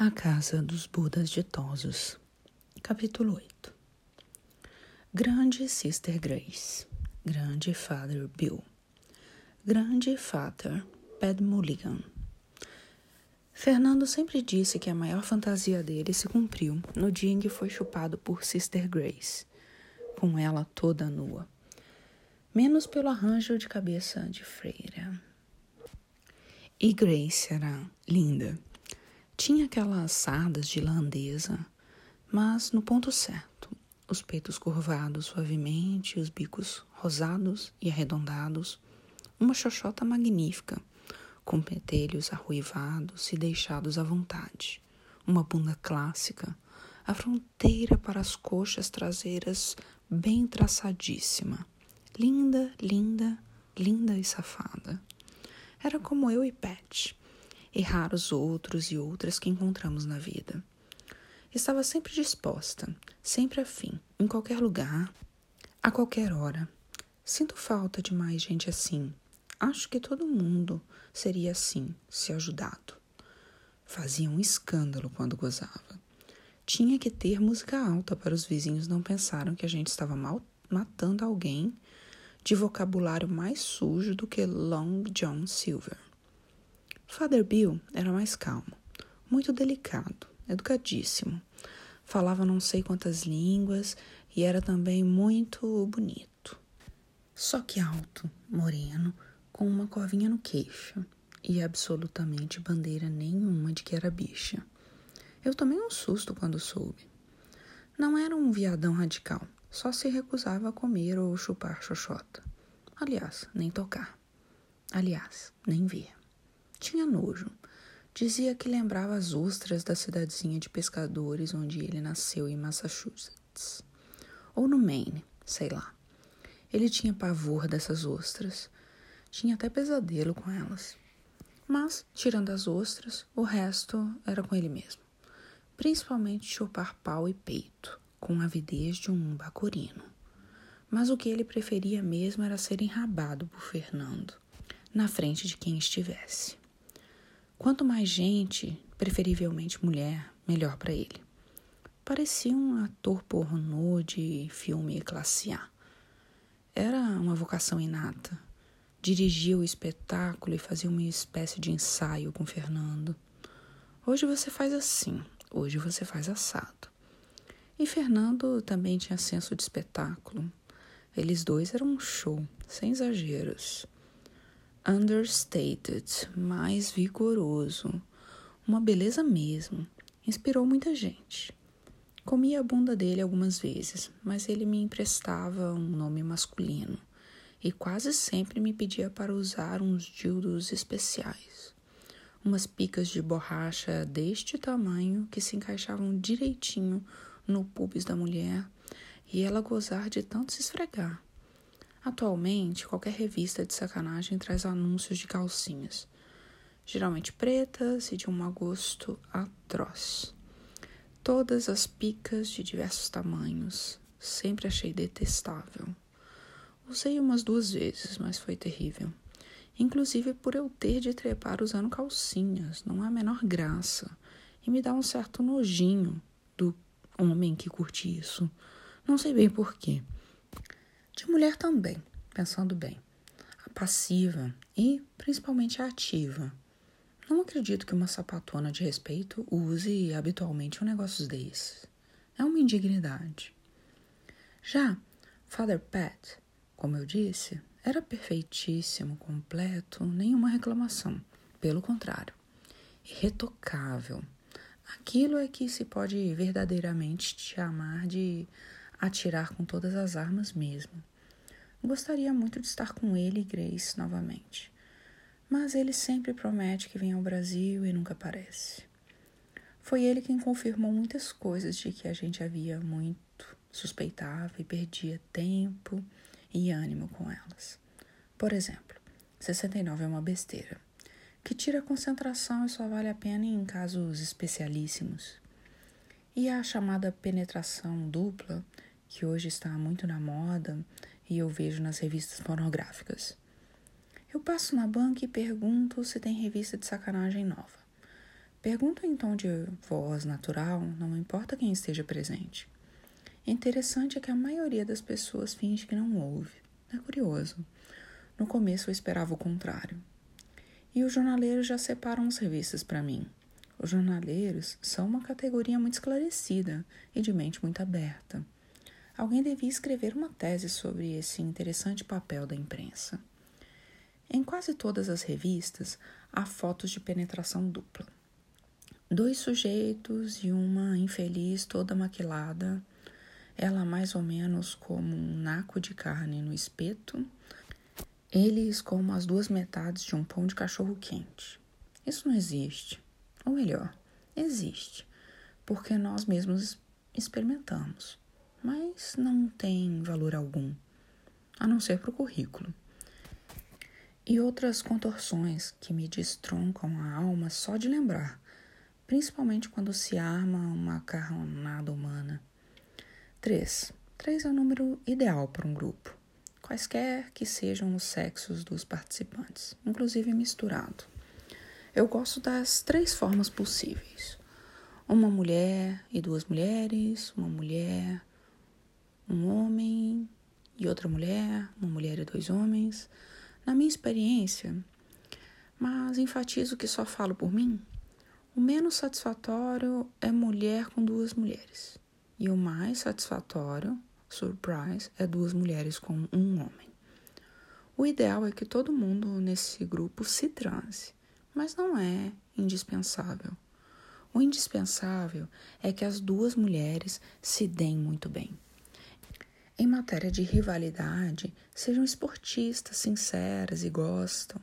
A Casa dos Budas Ditosos, capítulo 8 Grande Sister Grace, Grande Father Bill, Grande Father Ped Mulligan. Fernando sempre disse que a maior fantasia dele se cumpriu no dia em que foi chupado por Sister Grace, com ela toda nua, menos pelo arranjo de cabeça de freira. E Grace era linda tinha aquelas sardas de irlandesa, mas no ponto certo. Os peitos curvados suavemente, os bicos rosados e arredondados. Uma xoxota magnífica, com pentelhos arruivados e deixados à vontade. Uma bunda clássica, a fronteira para as coxas traseiras bem traçadíssima. Linda, linda, linda e safada. Era como eu e Pat e raros outros e outras que encontramos na vida. Estava sempre disposta, sempre afim, em qualquer lugar, a qualquer hora. Sinto falta de mais gente assim. Acho que todo mundo seria assim, se ajudado. Fazia um escândalo quando gozava. Tinha que ter música alta para os vizinhos não pensaram que a gente estava mal matando alguém de vocabulário mais sujo do que Long John Silver. Father Bill era mais calmo, muito delicado, educadíssimo. Falava não sei quantas línguas e era também muito bonito. Só que alto, moreno, com uma covinha no queixo e absolutamente bandeira nenhuma de que era bicha. Eu tomei um susto quando soube. Não era um viadão radical, só se recusava a comer ou chupar xoxota. Aliás, nem tocar. Aliás, nem ver. Tinha nojo. Dizia que lembrava as ostras da cidadezinha de pescadores onde ele nasceu em Massachusetts. Ou no Maine, sei lá. Ele tinha pavor dessas ostras. Tinha até pesadelo com elas. Mas, tirando as ostras, o resto era com ele mesmo. Principalmente chupar pau e peito, com a avidez de um bacorino. Mas o que ele preferia mesmo era ser enrabado por Fernando, na frente de quem estivesse. Quanto mais gente, preferivelmente mulher, melhor para ele. Parecia um ator pornô de filme classe A. Era uma vocação inata. Dirigia o espetáculo e fazia uma espécie de ensaio com Fernando. Hoje você faz assim, hoje você faz assado. E Fernando também tinha senso de espetáculo. Eles dois eram um show, sem exageros understated, mais vigoroso, uma beleza mesmo. Inspirou muita gente. Comi a bunda dele algumas vezes, mas ele me emprestava um nome masculino e quase sempre me pedia para usar uns dildos especiais. Umas picas de borracha deste tamanho que se encaixavam direitinho no pubis da mulher e ela gozar de tanto se esfregar. Atualmente, qualquer revista de sacanagem traz anúncios de calcinhas, geralmente pretas e de um gosto atroz. Todas as picas de diversos tamanhos, sempre achei detestável. Usei umas duas vezes, mas foi terrível. Inclusive por eu ter de trepar usando calcinhas, não há a menor graça. E me dá um certo nojinho do homem que curte isso. Não sei bem porquê. De mulher também, pensando bem. A passiva e principalmente a ativa. Não acredito que uma sapatona de respeito use habitualmente um negócio desses. É uma indignidade. Já Father Pat, como eu disse, era perfeitíssimo, completo, nenhuma reclamação. Pelo contrário, irretocável. Aquilo é que se pode verdadeiramente chamar de atirar com todas as armas mesmo. Gostaria muito de estar com ele e Grace novamente, mas ele sempre promete que vem ao Brasil e nunca aparece. Foi ele quem confirmou muitas coisas de que a gente havia muito suspeitava e perdia tempo e ânimo com elas. Por exemplo, 69 é uma besteira, que tira concentração e só vale a pena em casos especialíssimos. E a chamada penetração dupla que hoje está muito na moda e eu vejo nas revistas pornográficas. Eu passo na banca e pergunto se tem revista de sacanagem nova. Pergunto em tom de voz natural, não importa quem esteja presente. Interessante é que a maioria das pessoas finge que não ouve. É curioso. No começo eu esperava o contrário. E os jornaleiros já separam as revistas para mim. Os jornaleiros são uma categoria muito esclarecida e de mente muito aberta. Alguém devia escrever uma tese sobre esse interessante papel da imprensa. Em quase todas as revistas há fotos de penetração dupla. Dois sujeitos e uma infeliz toda maquilada, ela mais ou menos como um naco de carne no espeto, eles como as duas metades de um pão de cachorro quente. Isso não existe. Ou melhor, existe, porque nós mesmos experimentamos mas não tem valor algum, a não ser para o currículo. E outras contorções que me destroncam a alma só de lembrar, principalmente quando se arma uma carronada humana. Três. Três é o número ideal para um grupo, quaisquer que sejam os sexos dos participantes, inclusive misturado. Eu gosto das três formas possíveis: uma mulher e duas mulheres, uma mulher, um homem e outra mulher, uma mulher e dois homens. Na minha experiência, mas enfatizo que só falo por mim, o menos satisfatório é mulher com duas mulheres. E o mais satisfatório, surprise, é duas mulheres com um homem. O ideal é que todo mundo nesse grupo se transe, mas não é indispensável. O indispensável é que as duas mulheres se deem muito bem. Em matéria de rivalidade, sejam esportistas, sinceras e gostam,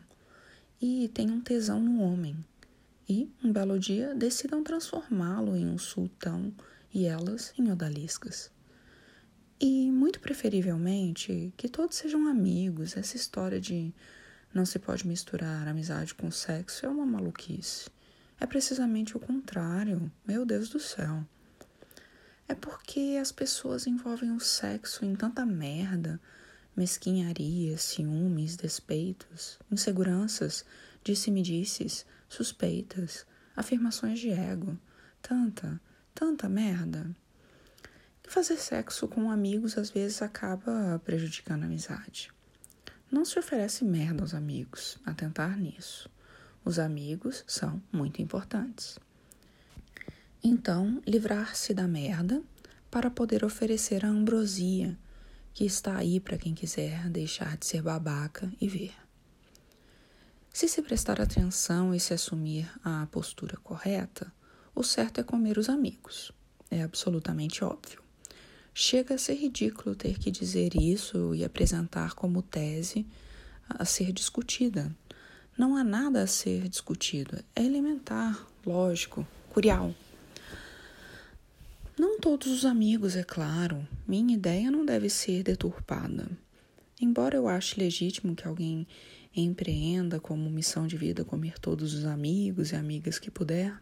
e tenham tesão no homem. E, um belo dia, decidam transformá-lo em um sultão e elas em odaliscas. E, muito preferivelmente, que todos sejam amigos. Essa história de não se pode misturar amizade com sexo é uma maluquice. É precisamente o contrário. Meu Deus do céu é porque as pessoas envolvem o sexo em tanta merda, mesquinharia, ciúmes, despeitos, inseguranças, disse-me-disses, suspeitas, afirmações de ego, tanta, tanta merda. E fazer sexo com amigos às vezes acaba prejudicando a amizade. Não se oferece merda aos amigos, atentar nisso. Os amigos são muito importantes. Então, livrar-se da merda para poder oferecer a ambrosia que está aí para quem quiser deixar de ser babaca e ver. Se se prestar atenção e se assumir a postura correta, o certo é comer os amigos. É absolutamente óbvio. Chega a ser ridículo ter que dizer isso e apresentar como tese a ser discutida. Não há nada a ser discutido. É elementar, lógico, curial. Não todos os amigos, é claro. Minha ideia não deve ser deturpada. Embora eu ache legítimo que alguém empreenda como missão de vida comer todos os amigos e amigas que puder,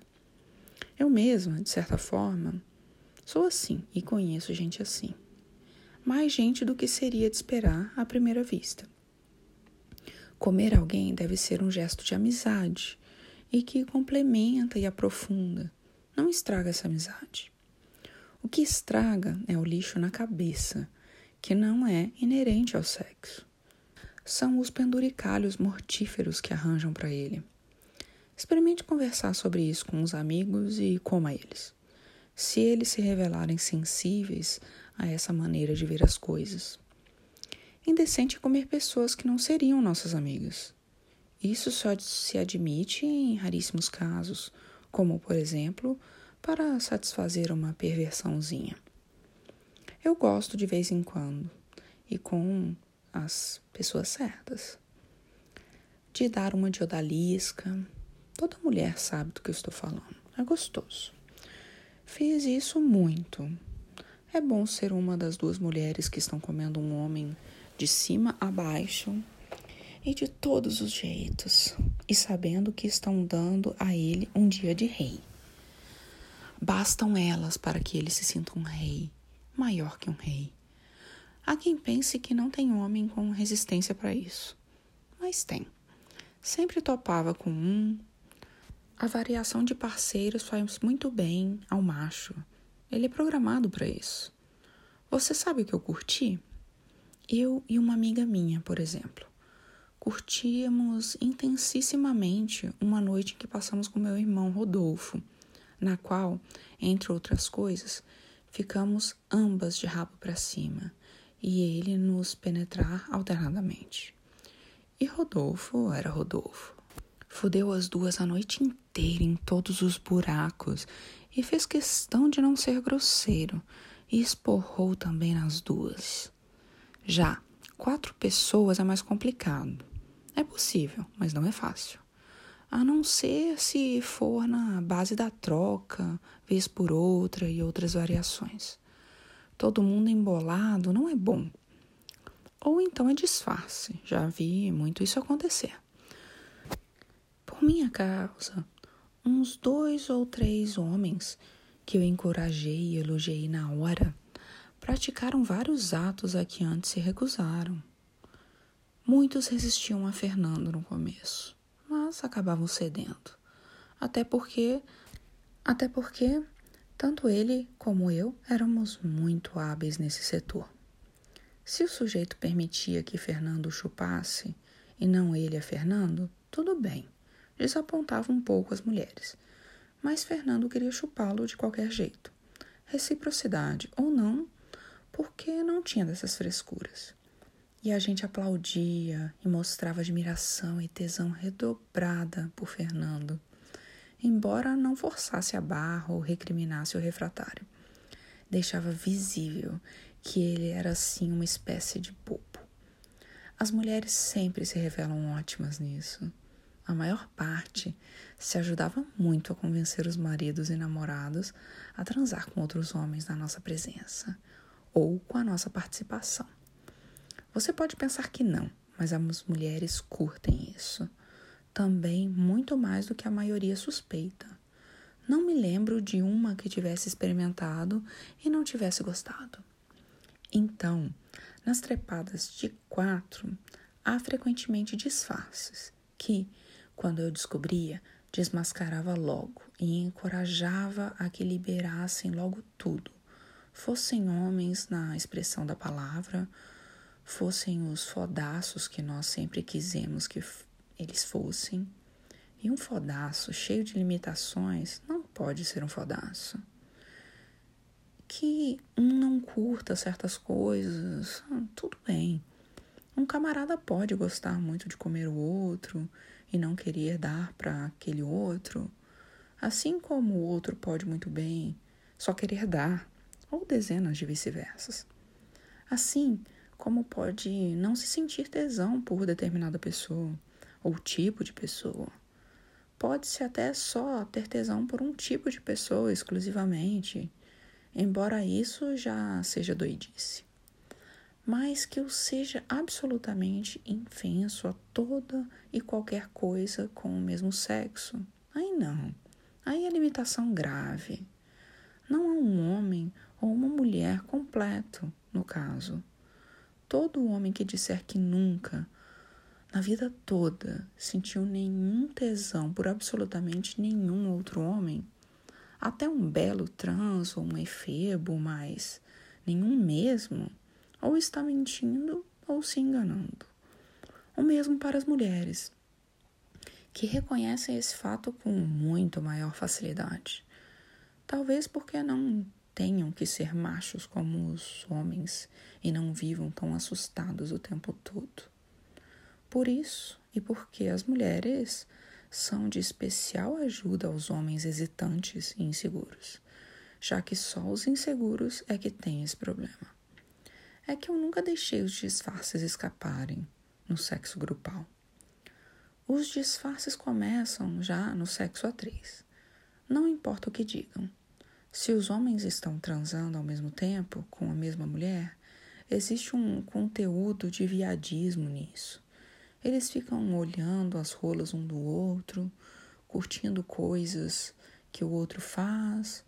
eu mesma, de certa forma, sou assim e conheço gente assim. Mais gente do que seria de esperar à primeira vista. Comer alguém deve ser um gesto de amizade e que complementa e aprofunda, não estraga essa amizade. O que estraga é o lixo na cabeça, que não é inerente ao sexo. São os penduricalhos mortíferos que arranjam para ele. Experimente conversar sobre isso com os amigos e coma eles. Se eles se revelarem sensíveis a essa maneira de ver as coisas. Indecente comer pessoas que não seriam nossas amigas. Isso só se admite em raríssimos casos, como, por exemplo, para satisfazer uma perversãozinha. Eu gosto de vez em quando e com as pessoas certas. De dar uma de odalisca. Toda mulher sabe do que eu estou falando. É gostoso. Fiz isso muito. É bom ser uma das duas mulheres que estão comendo um homem de cima a baixo e de todos os jeitos, e sabendo que estão dando a ele um dia de rei. Bastam elas para que ele se sinta um rei, maior que um rei. Há quem pense que não tem homem com resistência para isso. Mas tem. Sempre topava com um, A variação de parceiros faz muito bem ao macho. Ele é programado para isso. Você sabe o que eu curti? Eu e uma amiga minha, por exemplo, curtíamos intensissimamente uma noite que passamos com meu irmão Rodolfo, na qual, entre outras coisas, ficamos ambas de rabo para cima e ele nos penetrar alternadamente. E Rodolfo era Rodolfo. Fudeu as duas a noite inteira em todos os buracos e fez questão de não ser grosseiro e esporrou também nas duas. Já quatro pessoas é mais complicado. É possível, mas não é fácil. A não ser se for na base da troca, vez por outra e outras variações. Todo mundo embolado não é bom. Ou então é disfarce. Já vi muito isso acontecer. Por minha causa, uns dois ou três homens que eu encorajei e elogiei na hora praticaram vários atos a que antes se recusaram. Muitos resistiam a Fernando no começo, acabavam cedendo. Até porque, até porque tanto ele como eu éramos muito hábeis nesse setor. Se o sujeito permitia que Fernando chupasse e não ele a Fernando, tudo bem desapontava um pouco as mulheres. Mas Fernando queria chupá-lo de qualquer jeito. Reciprocidade ou não, porque não tinha dessas frescuras. E a gente aplaudia e mostrava admiração e tesão redobrada por Fernando, embora não forçasse a barra ou recriminasse o refratário. Deixava visível que ele era assim uma espécie de bobo. As mulheres sempre se revelam ótimas nisso a maior parte, se ajudava muito a convencer os maridos e namorados a transar com outros homens na nossa presença ou com a nossa participação. Você pode pensar que não, mas as mulheres curtem isso. Também muito mais do que a maioria suspeita. Não me lembro de uma que tivesse experimentado e não tivesse gostado. Então, nas trepadas de quatro, há frequentemente disfarces que, quando eu descobria, desmascarava logo e encorajava a que liberassem logo tudo, fossem homens na expressão da palavra, fossem os fodaços que nós sempre quisemos que eles fossem. E um fodaço cheio de limitações não pode ser um fodaço. Que um não curta certas coisas, ah, tudo bem. Um camarada pode gostar muito de comer o outro e não querer dar para aquele outro, assim como o outro pode muito bem só querer dar, ou dezenas de vice-versas. Assim como pode não se sentir tesão por determinada pessoa ou tipo de pessoa. Pode-se até só ter tesão por um tipo de pessoa exclusivamente, embora isso já seja doidice mas que eu seja absolutamente infenso a toda e qualquer coisa com o mesmo sexo. Aí não. Aí é limitação grave. Não há um homem ou uma mulher completo, no caso. Todo homem que disser que nunca, na vida toda, sentiu nenhum tesão por absolutamente nenhum outro homem, até um belo trans ou um efebo, mas nenhum mesmo ou está mentindo ou se enganando. O mesmo para as mulheres, que reconhecem esse fato com muito maior facilidade. Talvez porque não tenham que ser machos como os homens e não vivam tão assustados o tempo todo. Por isso, e porque as mulheres são de especial ajuda aos homens hesitantes e inseguros, já que só os inseguros é que têm esse problema é que eu nunca deixei os disfarces escaparem no sexo grupal. Os disfarces começam já no sexo a três. Não importa o que digam. Se os homens estão transando ao mesmo tempo com a mesma mulher, existe um conteúdo de viadismo nisso. Eles ficam olhando as rolas um do outro, curtindo coisas que o outro faz,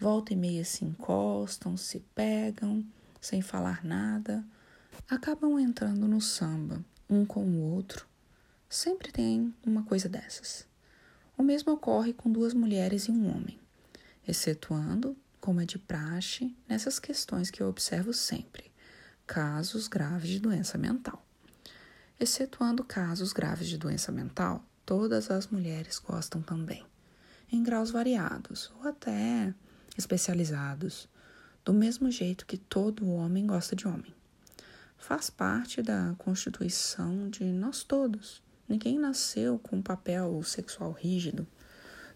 volta e meia se encostam, se pegam sem falar nada, acabam entrando no samba, um com o outro. Sempre tem uma coisa dessas. O mesmo ocorre com duas mulheres e um homem, excetuando, como é de praxe, nessas questões que eu observo sempre, casos graves de doença mental. Excetuando casos graves de doença mental, todas as mulheres gostam também, em graus variados ou até especializados, do mesmo jeito que todo homem gosta de homem. Faz parte da constituição de nós todos. Ninguém nasceu com um papel sexual rígido.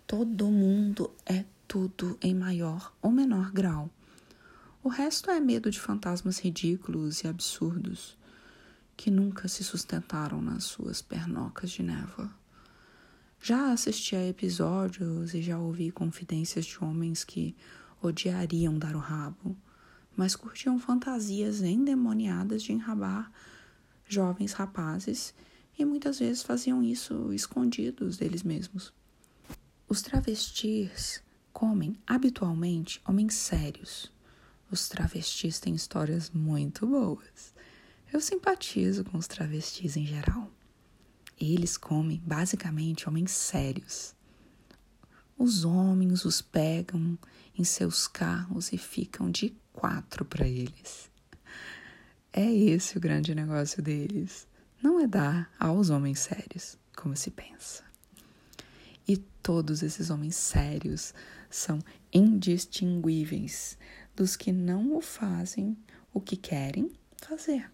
Todo mundo é tudo em maior ou menor grau. O resto é medo de fantasmas ridículos e absurdos que nunca se sustentaram nas suas pernocas de névoa. Já assisti a episódios e já ouvi confidências de homens que odiariam dar o rabo, mas curtiam fantasias endemoniadas de enrabar jovens rapazes e muitas vezes faziam isso escondidos deles mesmos. Os travestis comem habitualmente homens sérios. Os travestis têm histórias muito boas. Eu simpatizo com os travestis em geral. Eles comem basicamente homens sérios. Os homens os pegam em seus carros e ficam de quatro para eles. É esse o grande negócio deles. Não é dar aos homens sérios, como se pensa. E todos esses homens sérios são indistinguíveis dos que não o fazem o que querem fazer.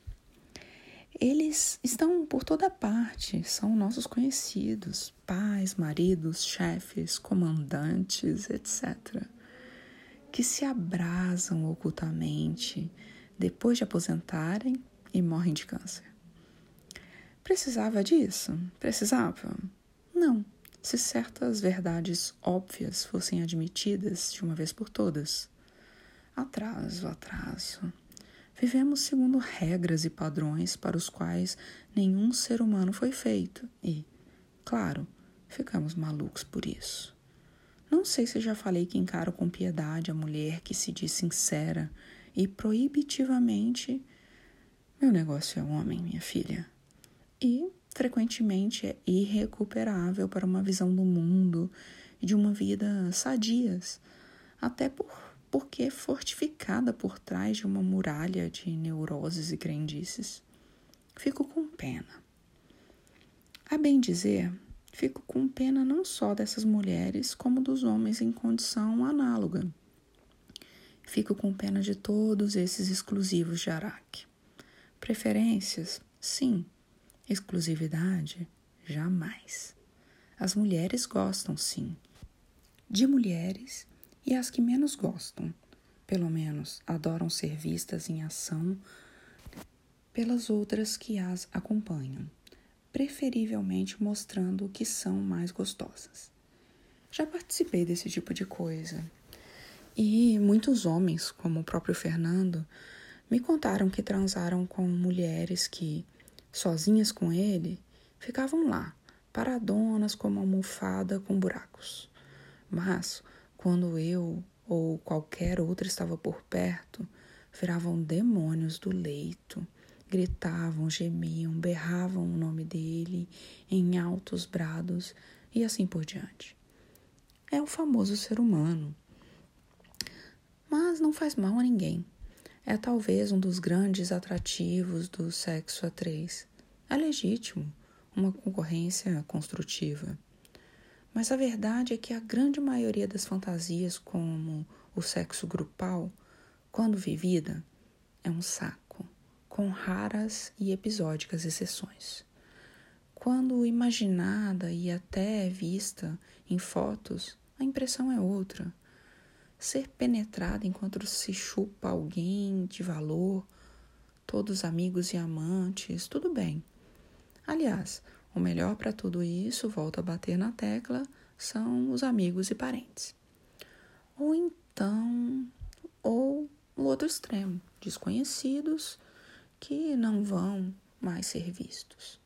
Eles estão por toda parte, são nossos conhecidos, pais, maridos, chefes, comandantes, etc., que se abrasam ocultamente depois de aposentarem e morrem de câncer. Precisava disso? Precisava? Não, se certas verdades óbvias fossem admitidas de uma vez por todas. Atraso, atraso. Vivemos segundo regras e padrões para os quais nenhum ser humano foi feito e, claro, ficamos malucos por isso. Não sei se já falei que encaro com piedade a mulher que se diz sincera e proibitivamente: meu negócio é homem, minha filha. E frequentemente é irrecuperável para uma visão do mundo e de uma vida sadias, até por porque é fortificada por trás de uma muralha de neuroses e crendices. Fico com pena. A bem dizer, fico com pena não só dessas mulheres, como dos homens em condição análoga. Fico com pena de todos esses exclusivos de Araque. Preferências? Sim. Exclusividade? Jamais. As mulheres gostam, sim, de mulheres e as que menos gostam, pelo menos adoram ser vistas em ação pelas outras que as acompanham, preferivelmente mostrando que são mais gostosas. Já participei desse tipo de coisa. E muitos homens, como o próprio Fernando, me contaram que transaram com mulheres que, sozinhas com ele, ficavam lá, paradonas como almofada com buracos. Mas quando eu ou qualquer outra estava por perto, viravam demônios do leito, gritavam, gemiam, berravam o nome dele em altos brados e assim por diante. É o famoso ser humano. Mas não faz mal a ninguém. É talvez um dos grandes atrativos do sexo a três. É legítimo, uma concorrência construtiva. Mas a verdade é que a grande maioria das fantasias, como o sexo grupal, quando vivida, é um saco, com raras e episódicas exceções. Quando imaginada e até vista em fotos, a impressão é outra. Ser penetrada enquanto se chupa alguém de valor, todos amigos e amantes, tudo bem. Aliás, o melhor para tudo isso, volto a bater na tecla, são os amigos e parentes. Ou então, ou o outro extremo, desconhecidos que não vão mais ser vistos.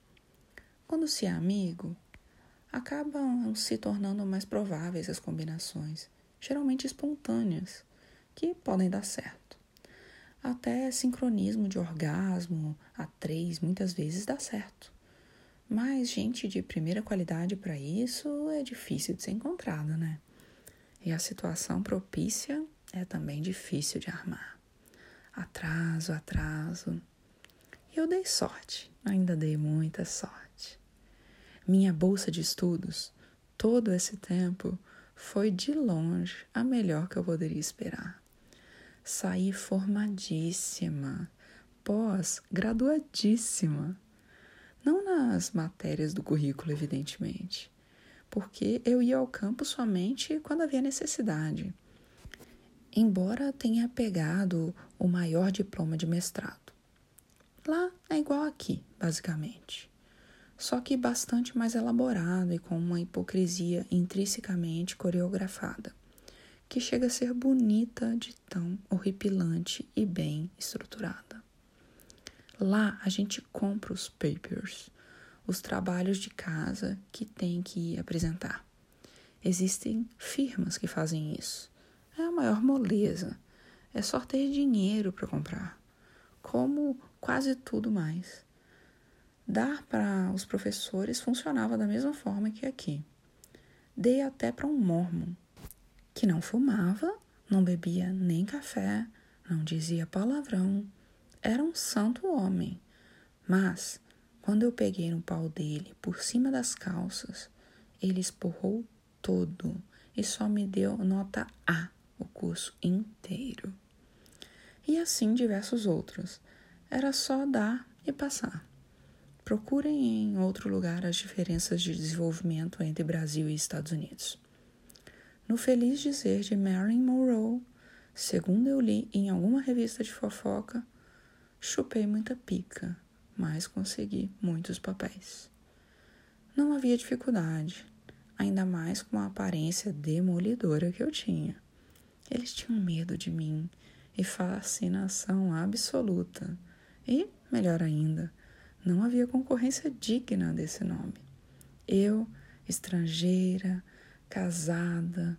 Quando se é amigo, acabam se tornando mais prováveis as combinações, geralmente espontâneas, que podem dar certo. Até sincronismo de orgasmo a três muitas vezes dá certo Mas gente de primeira qualidade para isso é difícil de ser encontrado, né? E a situação propícia é também difícil de armar. Atraso, atraso. E eu dei sorte, ainda dei muita sorte. Minha bolsa de estudos, todo esse tempo, foi de longe a melhor que eu poderia esperar. Saí formadíssima, pós-graduadíssima. Não nas matérias do currículo, evidentemente, porque eu ia ao campo somente quando havia necessidade. Embora tenha pegado o maior diploma de mestrado. Lá é igual aqui, basicamente só que bastante mais elaborado e com uma hipocrisia intrinsecamente coreografada, que chega a ser bonita de tão horripilante e bem estruturada. Lá a gente compra os papers, os trabalhos de casa que tem que apresentar. Existem firmas que fazem isso. É a maior moleza. É só ter dinheiro para comprar. Como quase tudo mais dar para os professores funcionava da mesma forma que aqui. Dei até para um mormon, que não fumava, não bebia nem café, não dizia palavrão, era um santo homem. Mas, quando eu peguei no pau dele por cima das calças, ele esporrou todo e só me deu nota A o curso inteiro. E assim diversos outros. Era só dar e passar. Procurem em outro lugar as diferenças de desenvolvimento entre Brasil e Estados Unidos. No feliz dizer de Marilyn Monroe, segundo eu li em alguma revista de fofoca, chupei muita pica, mas consegui muitos papéis. Não havia dificuldade, ainda mais com a aparência demolidora que eu tinha. Eles tinham medo de mim e fascinação absoluta. E, melhor ainda, não havia concorrência digna desse nome. Eu, estrangeira, casada,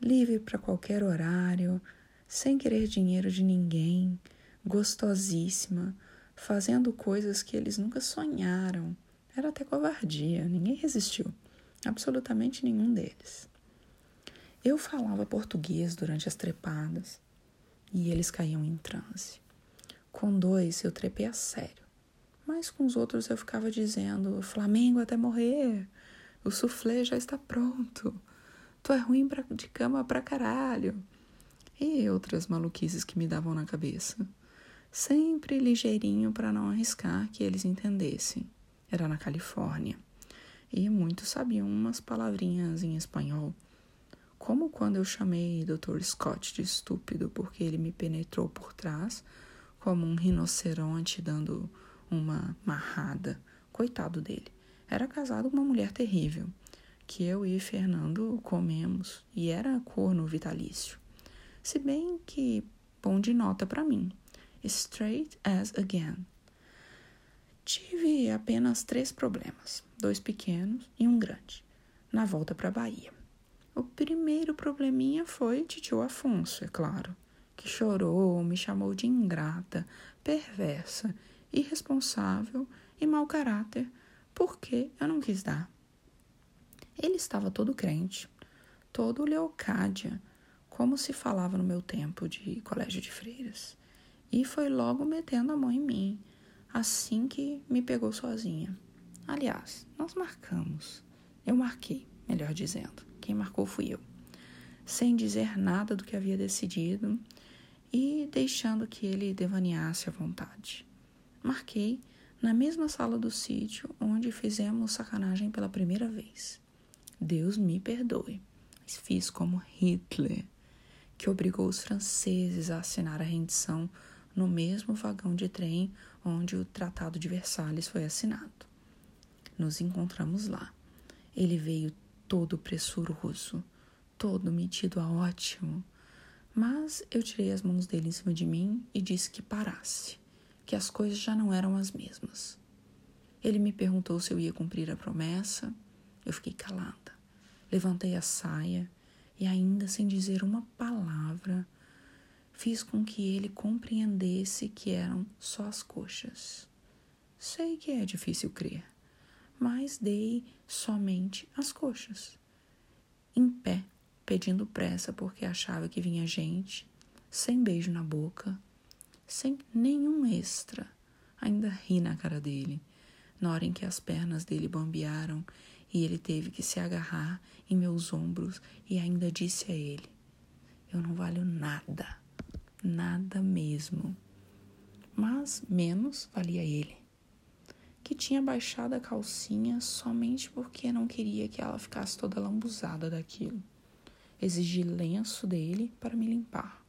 livre para qualquer horário, sem querer dinheiro de ninguém, gostosíssima, fazendo coisas que eles nunca sonharam. Era até covardia, ninguém resistiu, absolutamente nenhum deles. Eu falava português durante as trepadas e eles caíam em transe. Com dois eu trepei a sério mas com os outros eu ficava dizendo: Flamengo até morrer, o soufflé já está pronto, tu é ruim pra, de cama pra caralho. E outras maluquices que me davam na cabeça. Sempre ligeirinho para não arriscar que eles entendessem. Era na Califórnia. E muitos sabiam umas palavrinhas em espanhol. Como quando eu chamei Dr. Scott de estúpido porque ele me penetrou por trás, como um rinoceronte dando uma marrada. Coitado dele. Era casado com uma mulher terrível, que eu e Fernando comemos, e era corno vitalício. Se bem que bom de nota para mim. Straight as again. Tive apenas três problemas, dois pequenos e um grande, na volta para a Bahia. O primeiro probleminha foi tio Afonso, é claro, que chorou, me chamou de ingrata, perversa irresponsável e mau caráter, porque eu não quis dar. Ele estava todo crente, todo Leocádia, como se falava no meu tempo de colégio de freiras, e foi logo metendo a mão em mim, assim que me pegou sozinha. Aliás, nós marcamos. Eu marquei, melhor dizendo. Quem marcou fui eu. Sem dizer nada do que havia decidido e deixando que ele devaneasse à vontade. Marquei na mesma sala do sítio onde fizemos sacanagem pela primeira vez. Deus me perdoe, mas fiz como Hitler, que obrigou os franceses a assinar a rendição no mesmo vagão de trem onde o Tratado de Versalhes foi assinado. Nos encontramos lá. Ele veio todo pressuroso, todo metido a ótimo, mas eu tirei as mãos dele em cima de mim e disse que parasse que as coisas já não eram as mesmas. Ele me perguntou se eu ia cumprir a promessa. Eu fiquei calada. Levantei a saia e, ainda sem dizer uma palavra, fiz com que ele compreendesse que eram só as coxas. Sei que é difícil crer, mas dei somente as coxas, em pé, pedindo pressa porque achava que vinha gente, sem beijo na boca, sem nenhum extra. Ainda ri na cara dele, na hora em que as pernas dele bambearam e ele teve que se agarrar em meus ombros e ainda disse a ele: Eu não valho nada, nada mesmo. Mas menos valia ele, que tinha baixado a calcinha somente porque não queria que ela ficasse toda lambuzada daquilo. Exigi lenço dele para me limpar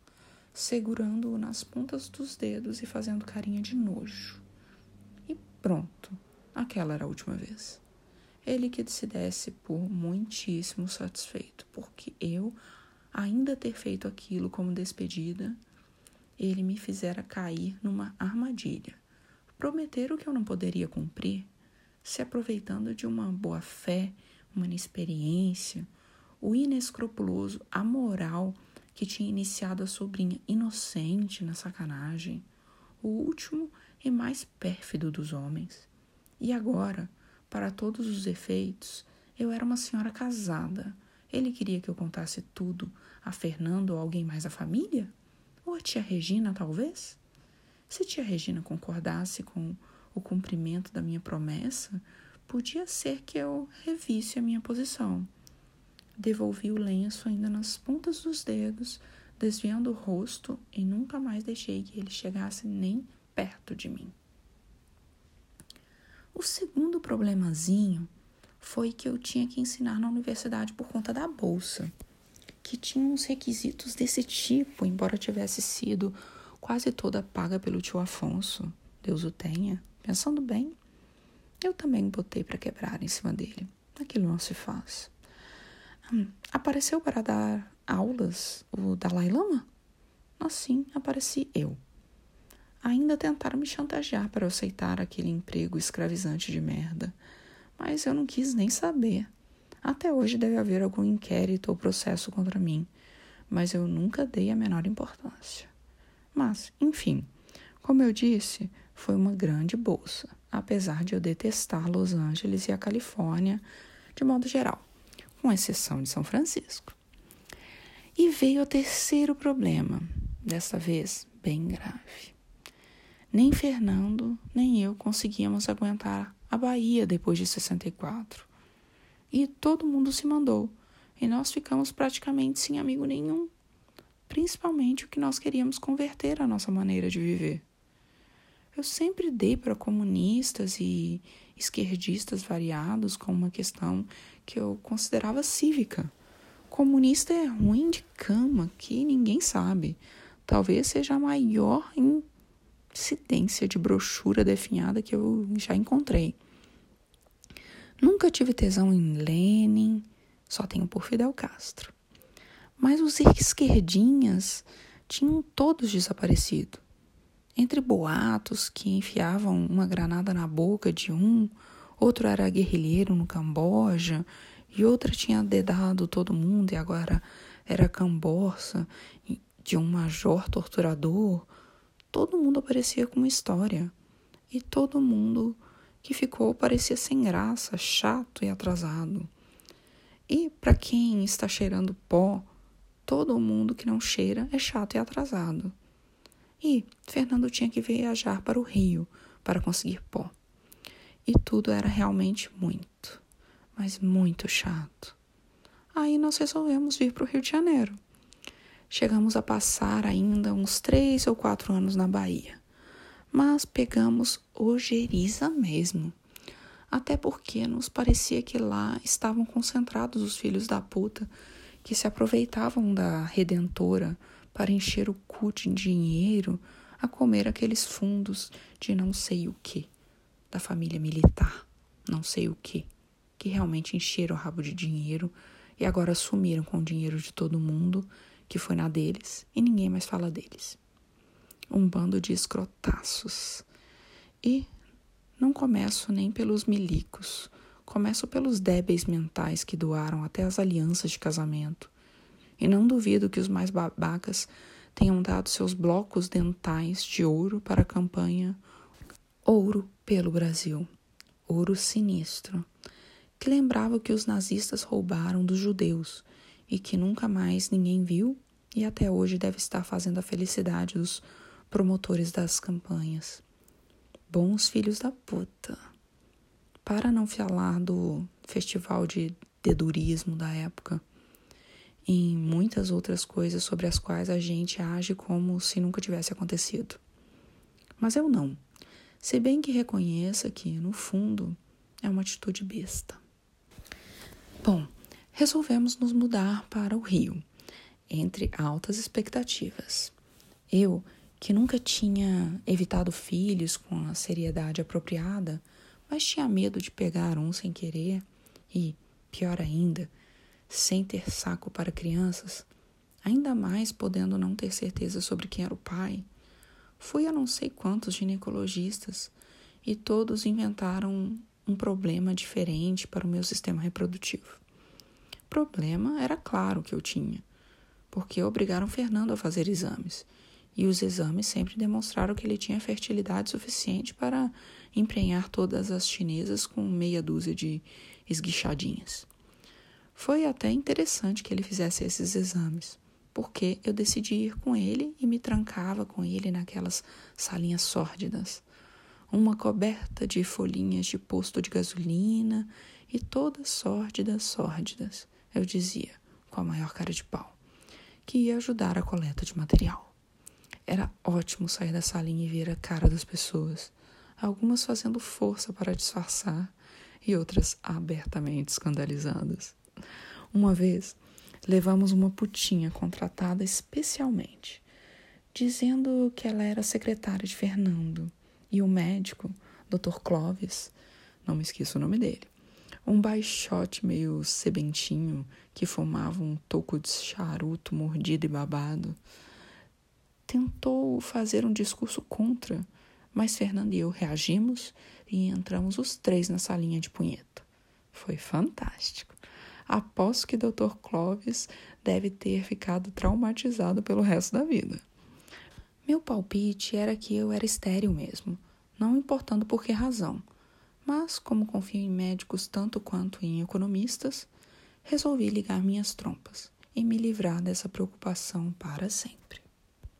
segurando-o nas pontas dos dedos e fazendo carinha de nojo. E pronto, aquela era a última vez. Ele que se desse por muitíssimo satisfeito, porque eu, ainda ter feito aquilo como despedida, ele me fizera cair numa armadilha. Prometer o que eu não poderia cumprir, se aproveitando de uma boa fé, uma inexperiência, o inescrupuloso, amoral que tinha iniciado a sobrinha inocente na sacanagem, o último e mais pérfido dos homens. E agora, para todos os efeitos, eu era uma senhora casada. Ele queria que eu contasse tudo a Fernando ou alguém mais da família? Ou a tia Regina, talvez? Se tia Regina concordasse com o cumprimento da minha promessa, podia ser que eu revisse a minha posição Devolvi o lenço ainda nas pontas dos dedos, desviando o rosto e nunca mais deixei que ele chegasse nem perto de mim. O segundo problemazinho foi que eu tinha que ensinar na universidade por conta da bolsa, que tinha uns requisitos desse tipo, embora tivesse sido quase toda paga pelo tio Afonso, Deus o tenha. Pensando bem, eu também botei para quebrar em cima dele. Aquilo não se faz. Hum, apareceu para dar aulas o Dalai Lama? Assim apareci eu. Ainda tentaram me chantagear para eu aceitar aquele emprego escravizante de merda, mas eu não quis nem saber. Até hoje deve haver algum inquérito ou processo contra mim, mas eu nunca dei a menor importância. Mas, enfim, como eu disse, foi uma grande bolsa, apesar de eu detestar Los Angeles e a Califórnia de modo geral com exceção de São Francisco. E veio o terceiro problema, dessa vez bem grave. Nem Fernando nem eu conseguíamos aguentar a Bahia depois de 64. E todo mundo se mandou, e nós ficamos praticamente sem amigo nenhum, principalmente o que nós queríamos converter a nossa maneira de viver. Eu sempre dei para comunistas e esquerdistas variados como uma questão que eu considerava cívica. Comunista é ruim de cama, que ninguém sabe. Talvez seja a maior incidência de brochura definhada que eu já encontrei. Nunca tive tesão em Lenin, só tenho por Fidel Castro. Mas os esquerdinhas tinham todos desaparecido. Entre boatos que enfiavam uma granada na boca de um, outro era guerrilheiro no Camboja, e outra tinha dedado todo mundo e agora era camborça de um major torturador. Todo mundo aparecia com uma história. E todo mundo que ficou parecia sem graça, chato e atrasado. E para quem está cheirando pó, todo mundo que não cheira é chato e atrasado. E Fernando tinha que viajar para o Rio para conseguir pó. E tudo era realmente muito, mas muito chato. Aí nós resolvemos vir para o Rio de Janeiro. Chegamos a passar ainda uns três ou quatro anos na Bahia, mas pegamos ojeriza mesmo. Até porque nos parecia que lá estavam concentrados os filhos da puta que se aproveitavam da redentora para encher o cu de dinheiro a comer aqueles fundos de não sei o que da família militar, não sei o que, que realmente encheram o rabo de dinheiro e agora sumiram com o dinheiro de todo mundo, que foi na deles, e ninguém mais fala deles. Um bando de escrotaços. E não começo nem pelos milicos, começo pelos débeis mentais que doaram até as alianças de casamento. E não duvido que os mais babacas tenham dado seus blocos dentais de ouro para a campanha Ouro pelo Brasil. ouro sinistro, que lembrava que os nazistas roubaram dos judeus e que nunca mais ninguém viu e até hoje deve estar fazendo a felicidade dos promotores das campanhas. Bons filhos da puta. Para não falar do festival de dedurismo da época, em muitas outras coisas sobre as quais a gente age como se nunca tivesse acontecido. Mas eu não. Se bem que reconheça que, no fundo, é uma atitude besta. Bom, resolvemos nos mudar para o Rio, entre altas expectativas. Eu, que nunca tinha evitado filhos com a seriedade apropriada, mas tinha medo de pegar um sem querer e, pior ainda, sem ter saco para crianças, ainda mais podendo não ter certeza sobre quem era o pai. Fui a não sei quantos ginecologistas e todos inventaram um problema diferente para o meu sistema reprodutivo. Problema era claro que eu tinha, porque obrigaram Fernando a fazer exames, e os exames sempre demonstraram que ele tinha fertilidade suficiente para emprenhar todas as chinesas com meia dúzia de esguichadinhas. Foi até interessante que ele fizesse esses exames, porque eu decidi ir com ele e me trancava com ele naquelas salinhas sórdidas. Uma coberta de folhinhas de posto de gasolina e todas sórdidas, sórdidas, eu dizia, com a maior cara de pau, que ia ajudar a coleta de material. Era ótimo sair da salinha e ver a cara das pessoas, algumas fazendo força para disfarçar e outras abertamente escandalizadas. Uma vez, levamos uma putinha contratada especialmente, dizendo que ela era secretária de Fernando, e o médico, Dr. Clovis, não me esqueço o nome dele, um baixote meio sebentinho que fumava um toco de charuto mordido e babado, tentou fazer um discurso contra, mas Fernando e eu reagimos e entramos os três na salinha de punheta. Foi fantástico. Aposto que Dr. Clovis deve ter ficado traumatizado pelo resto da vida. Meu palpite era que eu era estéril mesmo, não importando por que razão. Mas, como confio em médicos tanto quanto em economistas, resolvi ligar minhas trompas e me livrar dessa preocupação para sempre.